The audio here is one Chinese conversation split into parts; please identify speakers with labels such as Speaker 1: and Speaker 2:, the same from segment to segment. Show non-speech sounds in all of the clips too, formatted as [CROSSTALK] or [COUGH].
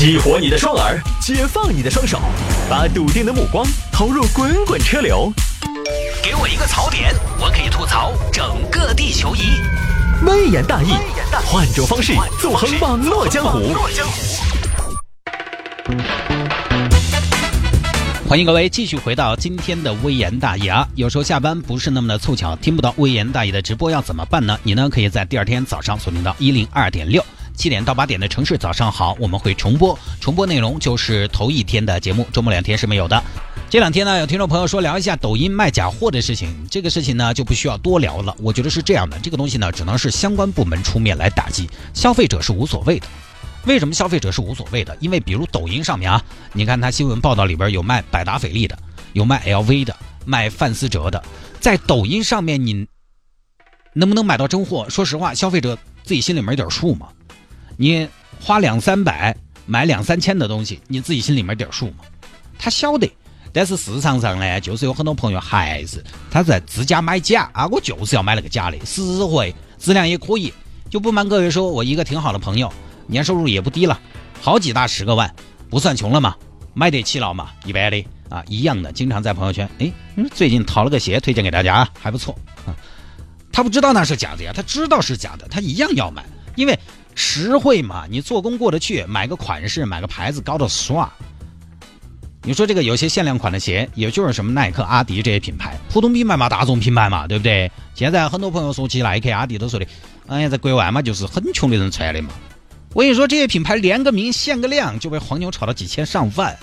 Speaker 1: 激活你的双耳，解放你的双手，把笃定的目光投入滚滚车流。给我一个槽点，我可以吐槽整个地球仪。微言大义，换种方式纵横网络江湖。
Speaker 2: 欢迎各位继续回到今天的微言大义啊！有时候下班不是那么的凑巧，听不到微言大义的直播要怎么办呢？你呢可以在第二天早上锁定到一零二点六，七点到八点的城市早上好，我们会重播，重播内容就是头一天的节目，周末两天是没有的。这两天呢，有听众朋友说聊一下抖音卖假货的事情，这个事情呢就不需要多聊了。我觉得是这样的，这个东西呢只能是相关部门出面来打击，消费者是无所谓的。为什么消费者是无所谓的？因为比如抖音上面啊，你看它新闻报道里边有卖百达翡丽的，有卖 LV 的，卖范思哲的，在抖音上面你能不能买到真货？说实话，消费者自己心里面有点数嘛。你花两三百买两三千的东西，你自己心里面点数嘛？他晓得，但是市场上呢，就是有很多朋友还是他在自家买假啊，我就是要买那个假的，实惠，质量也可以。就不瞒各位说，我一个挺好的朋友。年收入也不低了，好几大十个万，不算穷了嘛，买得起了嘛，一般的啊，一样的，经常在朋友圈，哎，最近淘了个鞋，推荐给大家啊，还不错啊。他不知道那是假的呀，他知道是假的，他一样要买，因为实惠嘛，你做工过得去，买个款式，买个牌子，高的刷。你说这个有些限量款的鞋，也就是什么耐克、阿迪这些品牌，普通品牌嘛，大众品牌嘛，对不对？现在很多朋友说起耐克、阿迪都说的，哎呀，在国外嘛，就是很穷的人穿的嘛。我跟你说，这些品牌连个名、限个量就被黄牛炒到几千上万，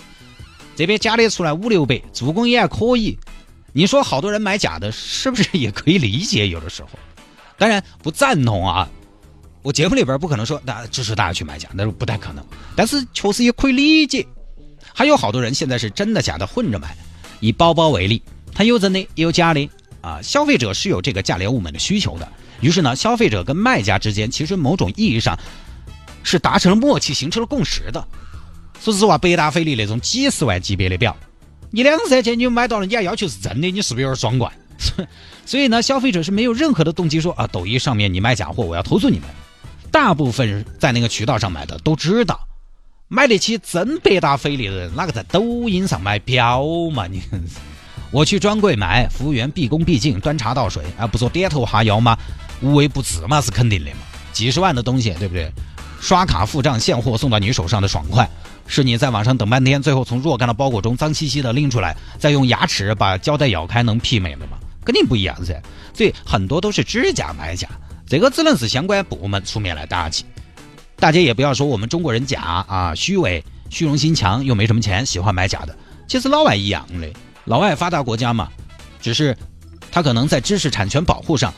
Speaker 2: 这边假的出来五六百，做工也还可以。你说好多人买假的，是不是也可以理解？有的时候，当然不赞同啊。我节目里边不可能说大家支持大家去买假，那是不太可能。但是确实也可以理解。还有好多人现在是真的假的混着买。以包包为例，它有真的也有假的啊。消费者是有这个价廉物美的需求的，于是呢，消费者跟卖家之间其实某种意义上。是达成了默契，形成了共识的。说实话，百达翡丽那种几十万级别的表，你两三千你就买到了，你还要求是真的，你是不是有点双关？[LAUGHS] 所以呢，消费者是没有任何的动机说啊，抖音上面你卖假货，我要投诉你们。大部分在那个渠道上买的都知道，买得起真百达翡丽的人，哪个在抖音上买表嘛？你 [LAUGHS] 我去专柜买，服务员毕恭毕敬，端茶倒水，啊不说点头哈腰嘛，无微不至嘛，是肯定的嘛。几十万的东西，对不对？刷卡付账，现货送到你手上的爽快，是你在网上等半天，最后从若干的包裹中脏兮兮的拎出来，再用牙齿把胶带咬开，能媲美的吗？肯定不一样噻。所以很多都是知假买假，这个只能是相关部门出面来打击。大家也不要说我们中国人假啊，虚伪、虚荣心强，又没什么钱，喜欢买假的。其实老外一样的，老外发达国家嘛，只是他可能在知识产权保护上。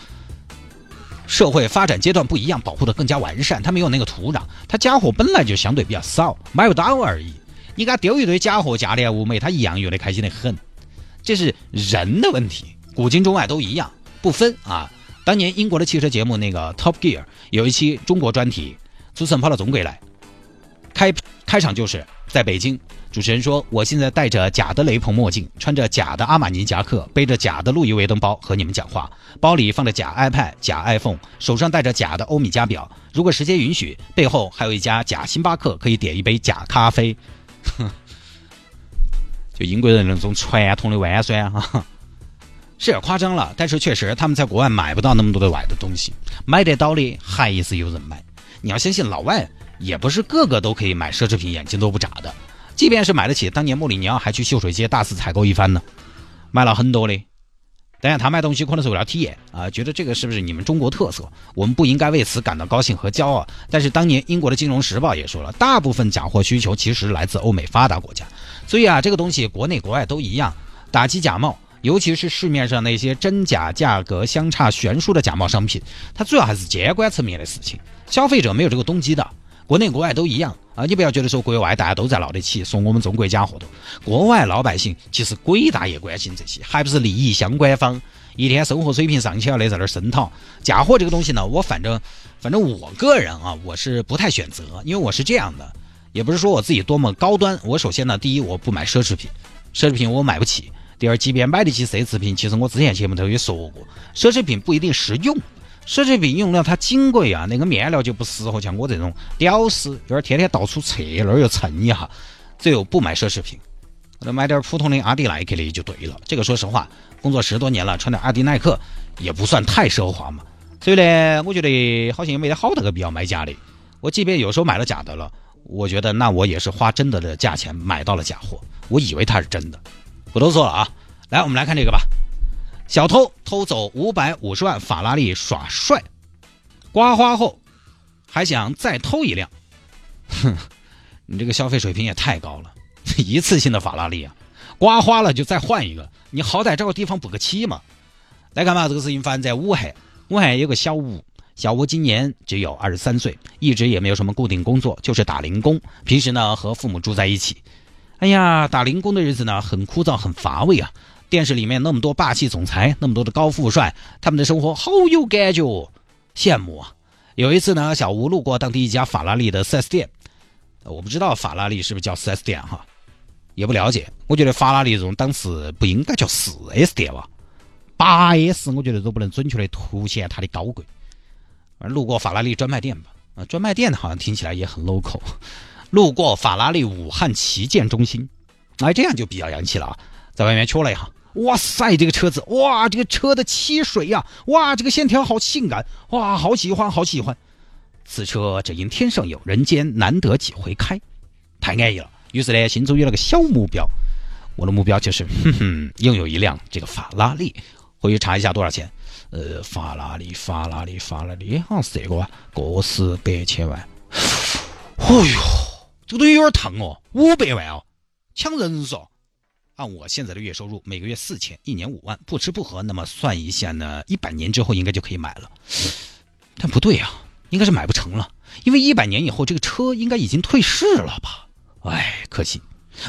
Speaker 2: 社会发展阶段不一样，保护的更加完善。他没有那个土壤，他假货本来就相对比较少，买不到而已。你给他丢一堆假货，价廉物美，他一样用的开心的很。这是人的问题，古今中外都一样，不分啊。当年英国的汽车节目那个 Top Gear 有一期中国专题，主持人跑到中国来，开开场就是在北京。主持人说：“我现在戴着假的雷朋墨镜，穿着假的阿玛尼夹克，背着假的路易威登包和你们讲话，包里放着假 iPad、假 iPhone，手上戴着假的欧米茄表。如果时间允许，背后还有一家假星巴克，可以点一杯假咖啡。[LAUGHS] 就英国人那种传统的弯酸哈，是有夸张了，但是确实他们在国外买不到那么多的外的东西，买得到的还是有人买。你要相信老外，也不是个个都可以买奢侈品，眼睛都不眨的。”即便是买得起，当年莫里尼奥还去秀水街大肆采购一番呢，买了很多的。当然，他卖东西可能是为了体验啊，觉得这个是不是你们中国特色？我们不应该为此感到高兴和骄傲。但是当年英国的《金融时报》也说了，大部分假货需求其实来自欧美发达国家。所以啊，这个东西国内国外都一样，打击假冒，尤其是市面上那些真假价格相差悬殊的假冒商品，它主要还是监管层面的事情，消费者没有这个动机的。国内国外都一样啊！你不要觉得说国外大家都在闹得起，说我们中国假货多，国外老百姓其实鬼大爷关心这些，还不是利益相关方？一天生活水平上去了，在那儿声讨假货这个东西呢？我反正反正我个人啊，我是不太选择，因为我是这样的，也不是说我自己多么高端。我首先呢，第一我不买奢侈品，奢侈品我买不起；第二，即便买得起奢侈品，其实我之前节目头也说过，奢侈品不一定实用。奢侈品用料它金贵啊，那个面料就不适合像我这种屌丝，有点天天到处测那儿又蹭一下，只有不买奢侈品，我买点普通的阿迪耐克的就对了。这个说实话，工作十多年了，穿点阿迪耐克也不算太奢华嘛。所以呢，我觉得好像也没得好大个必要买假的。我即便有时候买了假的了，我觉得那我也是花真的的价钱买到了假货，我以为它是真的。不多说了啊，来我们来看这个吧。小偷偷走五百五十万法拉利耍帅，刮花后还想再偷一辆，哼，你这个消费水平也太高了！[LAUGHS] 一次性的法拉利啊，刮花了就再换一个，你好歹找个地方补个漆嘛。来看嘛，这个事情发生在武汉，武汉有个小吴，小吴今年只有二十三岁，一直也没有什么固定工作，就是打零工，平时呢和父母住在一起。哎呀，打零工的日子呢很枯燥，很乏味啊。电视里面那么多霸气总裁，那么多的高富帅，他们的生活好有感觉，羡慕啊！有一次呢，小吴路过当地一家法拉利的 4S 店，我不知道法拉利是不是叫 4S 店哈，也不了解。我觉得法拉利这种档次不应该叫 4S 店吧，八 S 我觉得都不能准确的凸显它的高贵。路过法拉利专卖店吧，啊，专卖店好像听起来也很 local。路过法拉利武汉旗舰中心，哎，这样就比较洋气了啊，在外面瞧了一下。哇塞，这个车子，哇，这个车的漆水呀，哇，这个线条好性感，哇，好喜欢，好喜欢。此车只因天上有人间难得几回开，太安逸了。于是呢，心中有了个小目标，我的目标就是，[LAUGHS] 哼哼，拥有一辆这个法拉利。回去查一下多少钱？呃，法拉利，法拉利，法拉利，好像是这个啊，个十百千万。[SIGHS] 哦哟，这个东西有点烫哦，五百万哦，抢人嗦。按我现在的月收入，每个月四千，一年五万，不吃不喝，那么算一下呢，一百年之后应该就可以买了。但不对呀，应该是买不成了，因为一百年以后这个车应该已经退市了吧？哎，可惜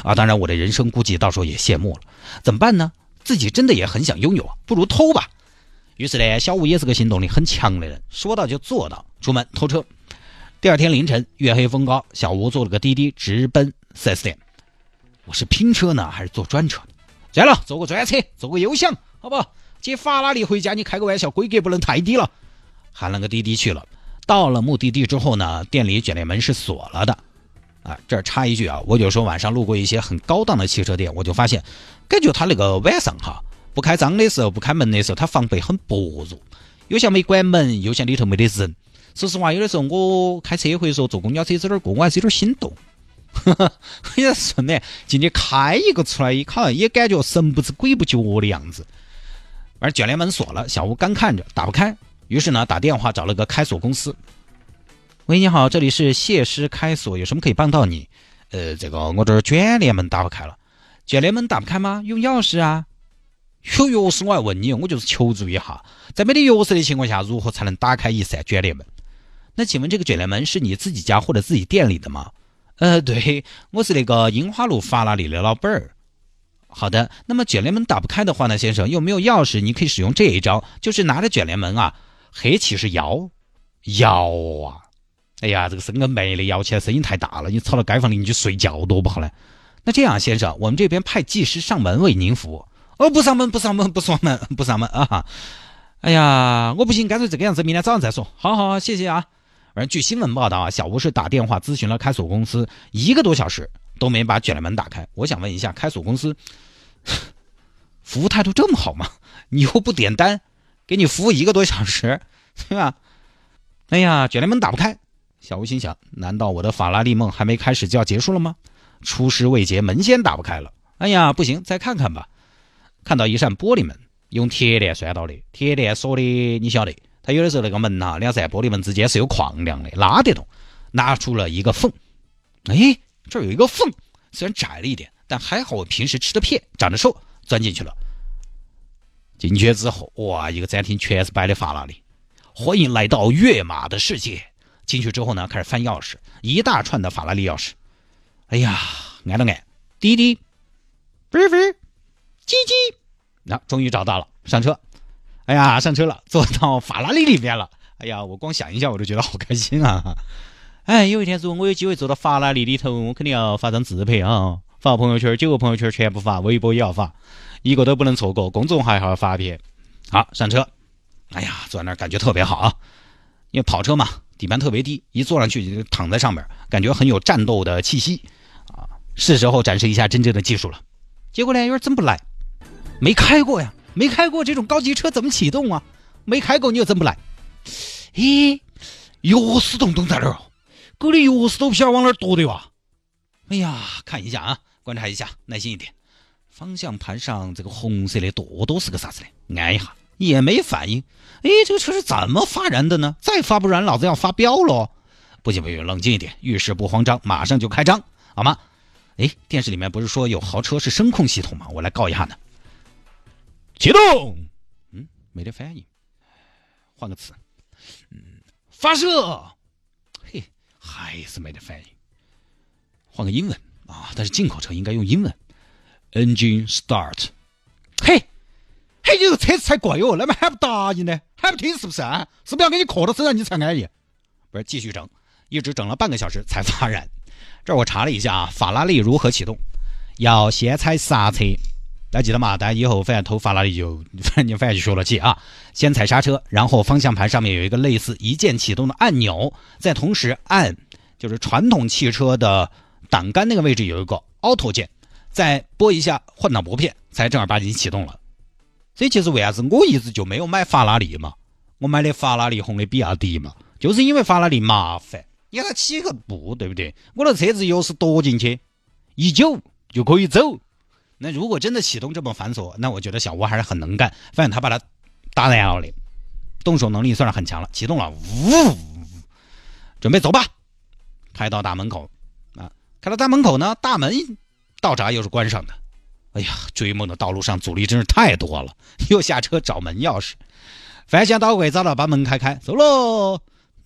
Speaker 2: 啊！当然，我的人生估计到时候也谢幕了。怎么办呢？自己真的也很想拥有，不如偷吧。于是呢，小吴也是个行动力很强的人，说到就做到，出门偷车。第二天凌晨，月黑风高，小吴坐了个滴滴直奔 4S 店。我是拼车呢，还是坐专车？算了，坐个专车，坐个优享，好不好？接法拉利回家，你开个玩笑，规格不能太低了。喊了个滴滴去了。到了目的地之后呢，店里卷帘门是锁了的。啊，这儿插一句啊，我有时候晚上路过一些很高档的汽车店，我就发现，感觉他那个晚上哈不开张的时候，不开门的时候，他防备很薄弱，又像没关门，又像里头没得人。说实话，有的时候我开车或者说坐公交车走点过，我还是有点心动。[LAUGHS] 哈哈，也顺的进去开一个出来一看，也感觉神不知鬼不觉的样子。而卷帘门锁了，小吴干看着打不开，于是呢打电话找了个开锁公司。喂，你好，这里是谢师开锁，有什么可以帮到你？呃，这个我这儿卷帘门打不开了。卷帘门打不开吗？用钥匙啊？有钥匙我还问你，我就是求助一下，在没得钥匙的情况下，如何才能打开一扇卷帘门？那请问这个卷帘门是你自己家或者自己店里的吗？呃，对，[LAUGHS] 我是那个樱花路法拉利的老板儿。好的，那么卷帘门打不开的话呢，先生又没有钥匙，你可以使用这一招，就是拿着卷帘门啊，黑起是摇，摇啊！哎呀，这个声音没了摇起来，声音太大了，你吵到街坊邻居睡觉多不好呢。那这样，先生，我们这边派技师上门为您服务。哦，不上门，不上门，不上门，不上门啊！哎呀，我不行，干脆这个样子，明天早上再说。好好，谢谢啊。而据新闻报道啊，小吴是打电话咨询了开锁公司一个多小时都没把卷帘门打开。我想问一下，开锁公司服务态度这么好吗？你又不点单，给你服务一个多小时，对吧？哎呀，卷帘门打不开，小吴心想：难道我的法拉利梦还没开始就要结束了吗？出师未捷，门先打不开了。哎呀，不行，再看看吧。看到一扇玻璃门，用铁链拴到的，铁链锁的，你晓得。有的时候那个门呐，两扇玻璃门之间是有框梁的，拉得动。拿出了一个缝，哎，这有一个缝，虽然窄了一点，但还好我平时吃的片，长得瘦，钻进去了。进去之后，哇，一个展厅全是摆的法拉利，欢迎来到跃马的世界。进去之后呢，开始翻钥匙，一大串的法拉利钥匙。哎呀，按了按，滴滴，飞飞，叽叽，那终于找到了，上车。哎呀，上车了，坐到法拉利里面了。哎呀，我光想一下我都觉得好开心啊！哎，有一天如果我有机会坐到法拉利里头，我肯定要发张自拍啊，发朋友圈，九个朋友圈全部发，微博也要发，一个都不能错过，公众号还要发一遍。好，上车，哎呀，坐在那儿感觉特别好啊，因为跑车嘛，底盘特别低，一坐上去就躺在上面，感觉很有战斗的气息啊。是时候展示一下真正的技术了。结果呢，有点真不来，没开过呀，没开过这种高级车怎么启动啊？没开过你又怎么来？咦，钥匙洞洞在哪儿？狗的钥匙都不晓得往哪儿躲的哇？哎呀，看一下啊，观察一下，耐心一点。方向盘上这个红色的朵朵是个啥子的？按一下。也没反应，哎，这个车是怎么发燃的呢？再发不燃，老子要发飙喽！不行不行，冷静一点，遇事不慌张，马上就开张，好吗？哎，电视里面不是说有豪车是声控系统吗？我来告一下呢。启动，嗯，没得反应，换个词，嗯，发射，嘿，还是没得反应，换个英文啊，但是进口车应该用英文，engine start，嘿。嘿，这个车子才怪哟，那么还不答应呢？还不听是不是啊？是不是要给你磕到身上你才安逸？不是，继续整，一直整了半个小时才发燃。这我查了一下啊，法拉利如何启动？要先踩刹车，大家记得嘛？大家以后反正偷法拉利就反正你反正就学了起啊。先踩刹车，然后方向盘上面有一个类似一键启动的按钮，再同时按就是传统汽车的挡杆那个位置有一个 Auto 键，再拨一下换挡拨片，才正儿八经启动了。这其实为啥子我一直就没有买法拉利嘛？我买的法拉利红的比亚迪嘛，就是因为法拉利麻烦，你看它起个步，对不对？我的车子钥匙躲进去，一揪就可以走。那如果真的启动这么繁琐，那我觉得小吴还是很能干。发现他把它打燃了，动手能力算是很强了。启动了，呜，准备走吧。开到大门口啊，开到大门口呢，大门道闸又是关上的。哎呀，追梦的道路上阻力真是太多了。又下车找门钥匙，翻箱倒柜找到，把门开开，走喽。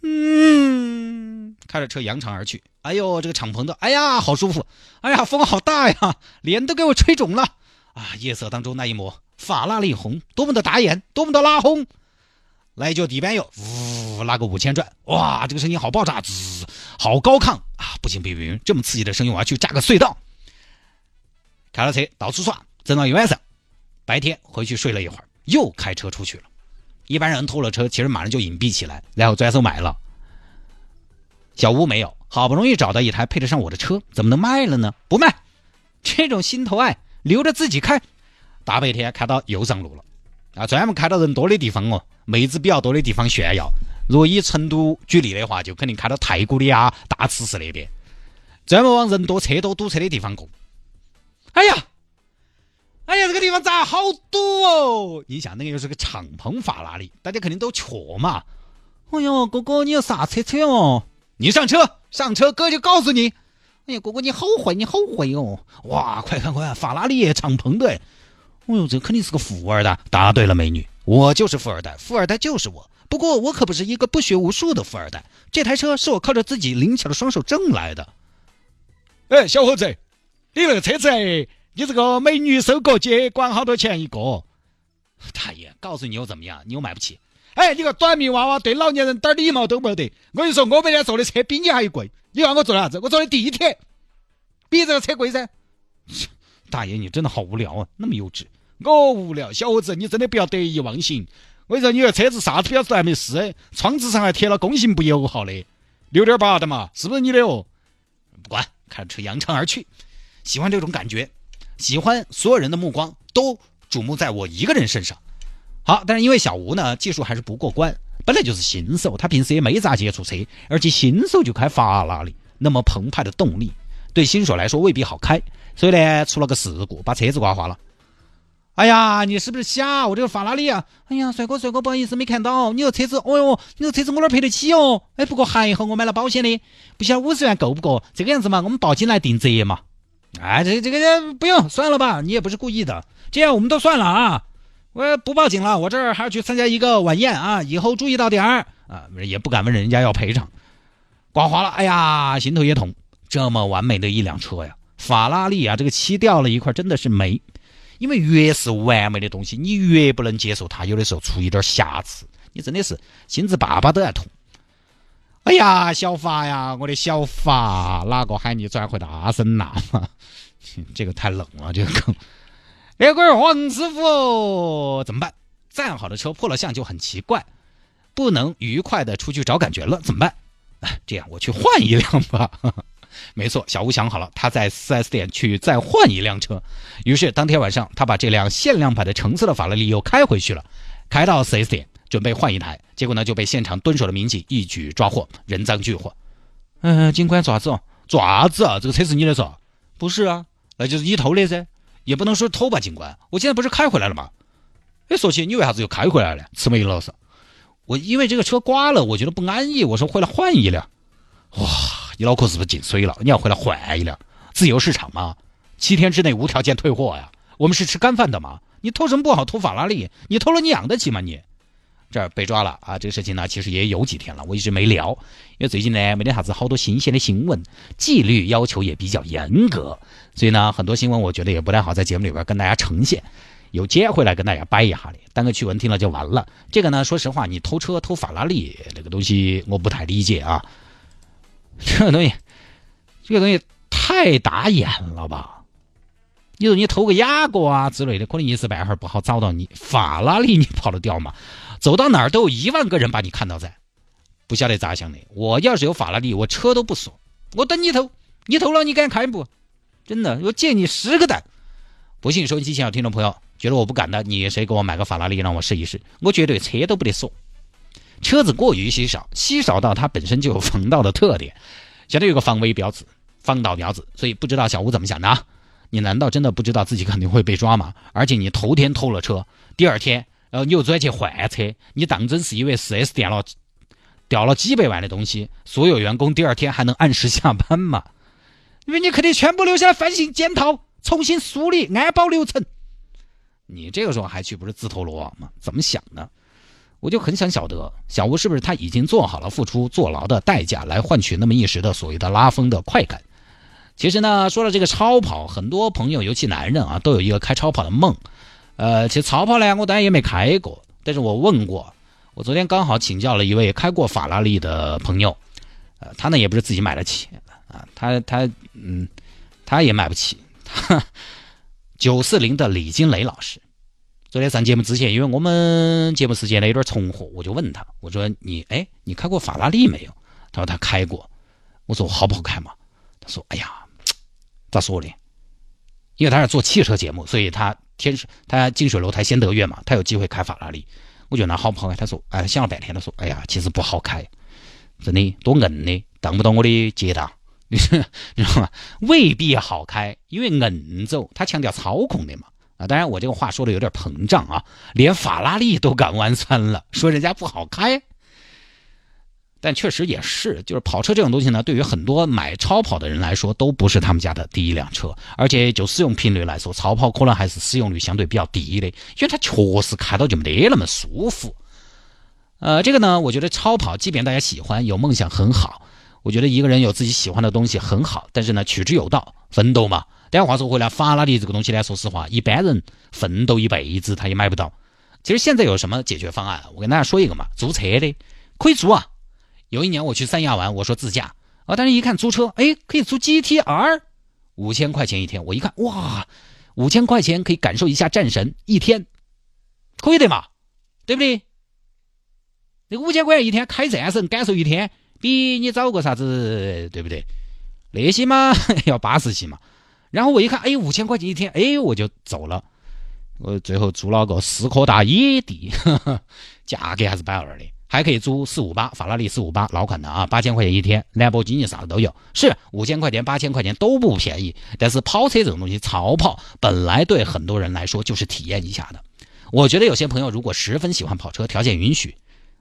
Speaker 2: 嗯，开着车扬长而去。哎呦，这个敞篷的，哎呀，好舒服。哎呀，风好大呀，脸都给我吹肿了。啊，夜色当中那一抹法拉利红，多么的打眼，多么的拉轰。来一脚地板油，呜，拉个五千转。哇，这个声音好爆炸，滋，好高亢啊！不行不行不行，这么刺激的声音，我要去炸个隧道。开了车到处耍，整了一晚上。白天回去睡了一会儿，又开车出去了。一般人偷了车，其实马上就隐蔽起来，然后转手卖了。小吴没有，好不容易找到一台配得上我的车，怎么能卖了呢？不卖，[LAUGHS] 这种心头爱留着自己开。大白天开到又上路了，啊，专门开到人多的地方哦，妹子比较多的地方炫耀。如果以成都举例的话，就肯定开到太古里啊、大慈寺那边，专门往人多车多堵车的地方过。哎呀，哎呀，这个地方咋好堵哦！你想，那个又是个敞篷法拉利，大家肯定都缺嘛。哎呦，哥哥，你要啥车车哦？你上车，上车，哥就告诉你。哎呀，哥哥，你好坏，你好坏哦！哇，快看快看，法拉利敞篷的。哎呦，这肯定是个富二代。答对了，美女，我就是富二代，富二代就是我。不过我可不是一个不学无术的富二代，这台车是我靠着自己灵巧的双手挣来的。哎，小伙子。你那个车子，你这个美女收割机管好多钱一个？大爷，告诉你又怎么样？你又买不起？哎，你个短命娃娃，对老年人点礼貌都没得。我跟你说，我每天坐的车比你还贵。你让我坐的啥子？我坐的地铁，比这个车贵噻。大爷，你真的好无聊啊，那么幼稚。我无聊，小伙子，你真的不要得意忘形。我跟你说，你这车子啥子标志还没撕，窗子上还贴了“工信不友好”的，六点八的嘛，是不是你的哦？不管，开车扬长而去。喜欢这种感觉，喜欢所有人的目光都瞩目在我一个人身上。好，但是因为小吴呢技术还是不过关，本来就是新手，他平时也没咋接触车，而且新手就开法拉利，那么澎湃的动力对新手来说未必好开，所以呢出了个事故，把车子刮花了。哎呀，你是不是瞎？我这个法拉利啊！哎呀，帅哥帅哥，不好意思没看到，你这车子，哦哟，你这车子我哪赔得起哦？哎，不过还好我买了保险的，不晓得五十万够不够？这个样子嘛，我们报警来定责嘛。哎，这这个不用，算了吧，你也不是故意的。这样我们都算了啊，我不报警了，我这儿还要去参加一个晚宴啊，以后注意到点儿啊，也不敢问人家要赔偿。刮花了，哎呀，心头也痛。这么完美的一辆车呀，法拉利啊，这个漆掉了一块，真的是美。因为越是完美的东西，你越不能接受它有的时候出一点瑕疵，你真的是心子爸爸都要痛。哎呀，小法呀，我的小法，哪个喊你转回大声呐？[LAUGHS] 这个太冷了，这个坑。那个黄师傅怎么办？再好的车破了相就很奇怪，不能愉快的出去找感觉了，怎么办？这样我去换一辆吧。[LAUGHS] 没错，小吴想好了，他在 4S 店去再换一辆车。于是当天晚上，他把这辆限量版的橙色的法拉利又开回去了，开到 4S 店准备换一台。结果呢，就被现场蹲守的民警一举抓获，人赃俱获。嗯，警官抓子哦，抓子啊！这个车是你的是吧？不是啊，那就是你偷的噻。也不能说偷吧，警官，我现在不是开回来了吗？哎，说起你为啥子又开回来了？慈眉老师，我因为这个车刮了，我觉得不安逸，我说回来换一辆。哇，你脑壳是不是进水了？你要回来换一辆？自由市场吗？七天之内无条件退货呀？我们是吃干饭的吗？你偷什么不好？偷法拉利？你偷了你养得起吗？你这儿被抓了啊！这个事情呢，其实也有几天了，我一直没聊，因为最近呢没得啥子好多新鲜的新闻，纪律要求也比较严格，所以呢很多新闻我觉得也不太好在节目里边跟大家呈现。有接回来跟大家掰一下的，当个趣闻听了就完了。这个呢，说实话，你偷车偷法拉利这个东西，我不太理解啊。[LAUGHS] 这个东西，这个东西太打眼了吧？你说你偷个雅阁啊之类的，可能一时半会儿不好找到你。法拉利你跑得掉吗？走到哪儿都有一万个人把你看到在，不晓得咋想的。我要是有法拉利，我车都不锁，我等你偷。你偷了，你敢开不？真的，我借你十个胆。不信收音机前的听众朋友。觉得我不敢的，你谁给我买个法拉利让我试一试？我绝对车都不得锁。车子过于稀少，稀少到它本身就有防盗的特点，相当于有个防伪标志、防盗标志。所以不知道小吴怎么想的啊？你难道真的不知道自己肯定会被抓吗？而且你头天偷了车，第二天，然后你又转去换车，你当真是以为 4S 店了掉了几百万的东西，所有员工第二天还能按时下班吗？因为你肯定全部留下来反省检讨，重新梳理安保流程。你这个时候还去不是自投罗网吗？怎么想呢？我就很想晓得小吴是不是他已经做好了付出坐牢的代价来换取那么一时的所谓的拉风的快感。其实呢，说到这个超跑，很多朋友尤其男人啊，都有一个开超跑的梦。呃，其实超跑呢，我当然也没开过，但是我问过，我昨天刚好请教了一位开过法拉利的朋友，呃，他呢也不是自己买得起啊，他他嗯，他也买不起。九四零的李金雷老师，昨天上节目之前，因为我们节目时间呢有点重合，我就问他，我说你哎，你开过法拉利没有？他说他开过。我说好不好开嘛？他说哎呀，咋说呢？因为他是做汽车节目，所以他天他近水楼台先得月嘛，他有机会开法拉利。我觉得那好不好开？他说哎，想了半天，他说哎呀，其实不好开，真的多硬的，当不到我的捷达。你知道吗？未必好开，因为硬走，他强调操控的嘛。啊，当然我这个话说的有点膨胀啊，连法拉利都敢弯酸了，说人家不好开。但确实也是，就是跑车这种东西呢，对于很多买超跑的人来说，都不是他们家的第一辆车。而且就使用频率来说，超跑可能还是使用率相对比较低的，因为它确实开到就没那么舒服。呃，这个呢，我觉得超跑，即便大家喜欢，有梦想很好。我觉得一个人有自己喜欢的东西很好，但是呢，取之有道，奋斗嘛。但话说回来，法拉利这个东西呢，说实话，一般人奋斗一辈子他也买不到。其实现在有什么解决方案？我跟大家说一个嘛，租车的可以租啊。有一年我去三亚玩，我说自驾啊，但是一看租车，哎，可以租 GTR，五千块钱一天。我一看，哇，五千块钱可以感受一下战神一天，可以的嘛，对不对？那五千块钱一天开战神，感受一天。比你找个啥子，对不对？那些嘛 [LAUGHS] 要巴适些嘛。然后我一看，哎，五千块钱一天，哎，我就走了。我最后租了个斯柯达野地，价格还是摆二的，还可以租四五八，法拉利四五八老款的啊，八千块钱一天，兰博基尼啥的都有。是五千块钱、八千块钱都不便宜。但是跑车这种东西，超跑本来对很多人来说就是体验一下的。我觉得有些朋友如果十分喜欢跑车，条件允许。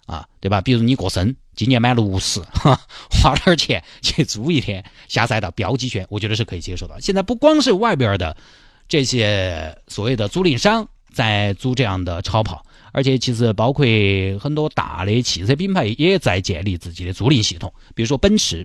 Speaker 2: 啊，对吧？比如你过生，今年买六十，[LAUGHS] 花点钱去租一天下赛道标几圈，我觉得是可以接受的。现在不光是外边的这些所谓的租赁商在租这样的超跑，而且其实包括很多大的汽车品牌也在建立自己的租赁系统。比如说奔驰，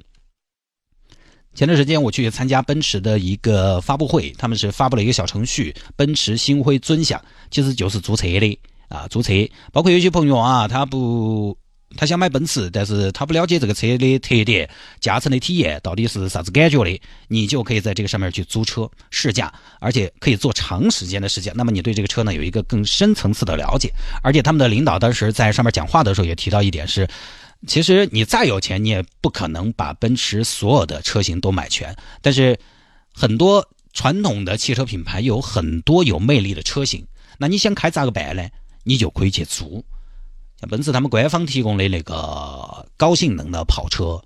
Speaker 2: 前段时间我去参加奔驰的一个发布会，他们是发布了一个小程序“奔驰星辉尊享”，其实就是租车的。啊，租车，包括有些朋友啊，他不他想买奔驰，但是他不了解这个车的特点、驾乘的体验到底是啥子感觉的，你就可以在这个上面去租车试驾，而且可以做长时间的试驾。那么你对这个车呢有一个更深层次的了解。而且他们的领导当时在上面讲话的时候也提到一点是，其实你再有钱，你也不可能把奔驰所有的车型都买全。但是很多传统的汽车品牌有很多有魅力的车型，那你想开咋个办呢？你就可以去租。像奔驰他们官方提供的那个高性能的跑车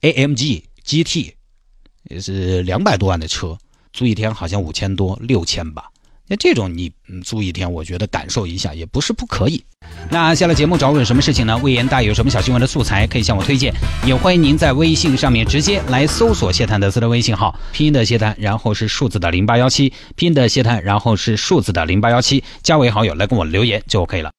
Speaker 2: ，AMG GT，也是两百多万的车，租一天好像五千多六千吧。那这种你租一天，我觉得感受一下也不是不可以。那下了节目找我有什么事情呢？魏延大有什么小新闻的素材可以向我推荐，也欢迎您在微信上面直接来搜索谢探的私人微信号，拼音的谢探，然后是数字的零八幺七，拼音的谢探，然后是数字的零八幺七，加为好友来跟我留言就 OK 了。